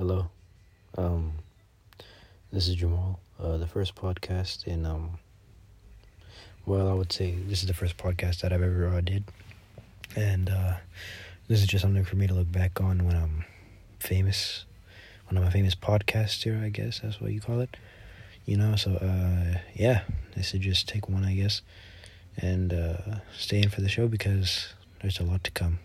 Hello. Um, this is Jamal. Uh, the first podcast in um. Well, I would say this is the first podcast that I've ever uh, did, and uh, this is just something for me to look back on when I'm famous, when I'm a famous podcaster. I guess that's what you call it. You know. So uh, yeah, this is just take one, I guess, and uh, stay in for the show because there's a lot to come.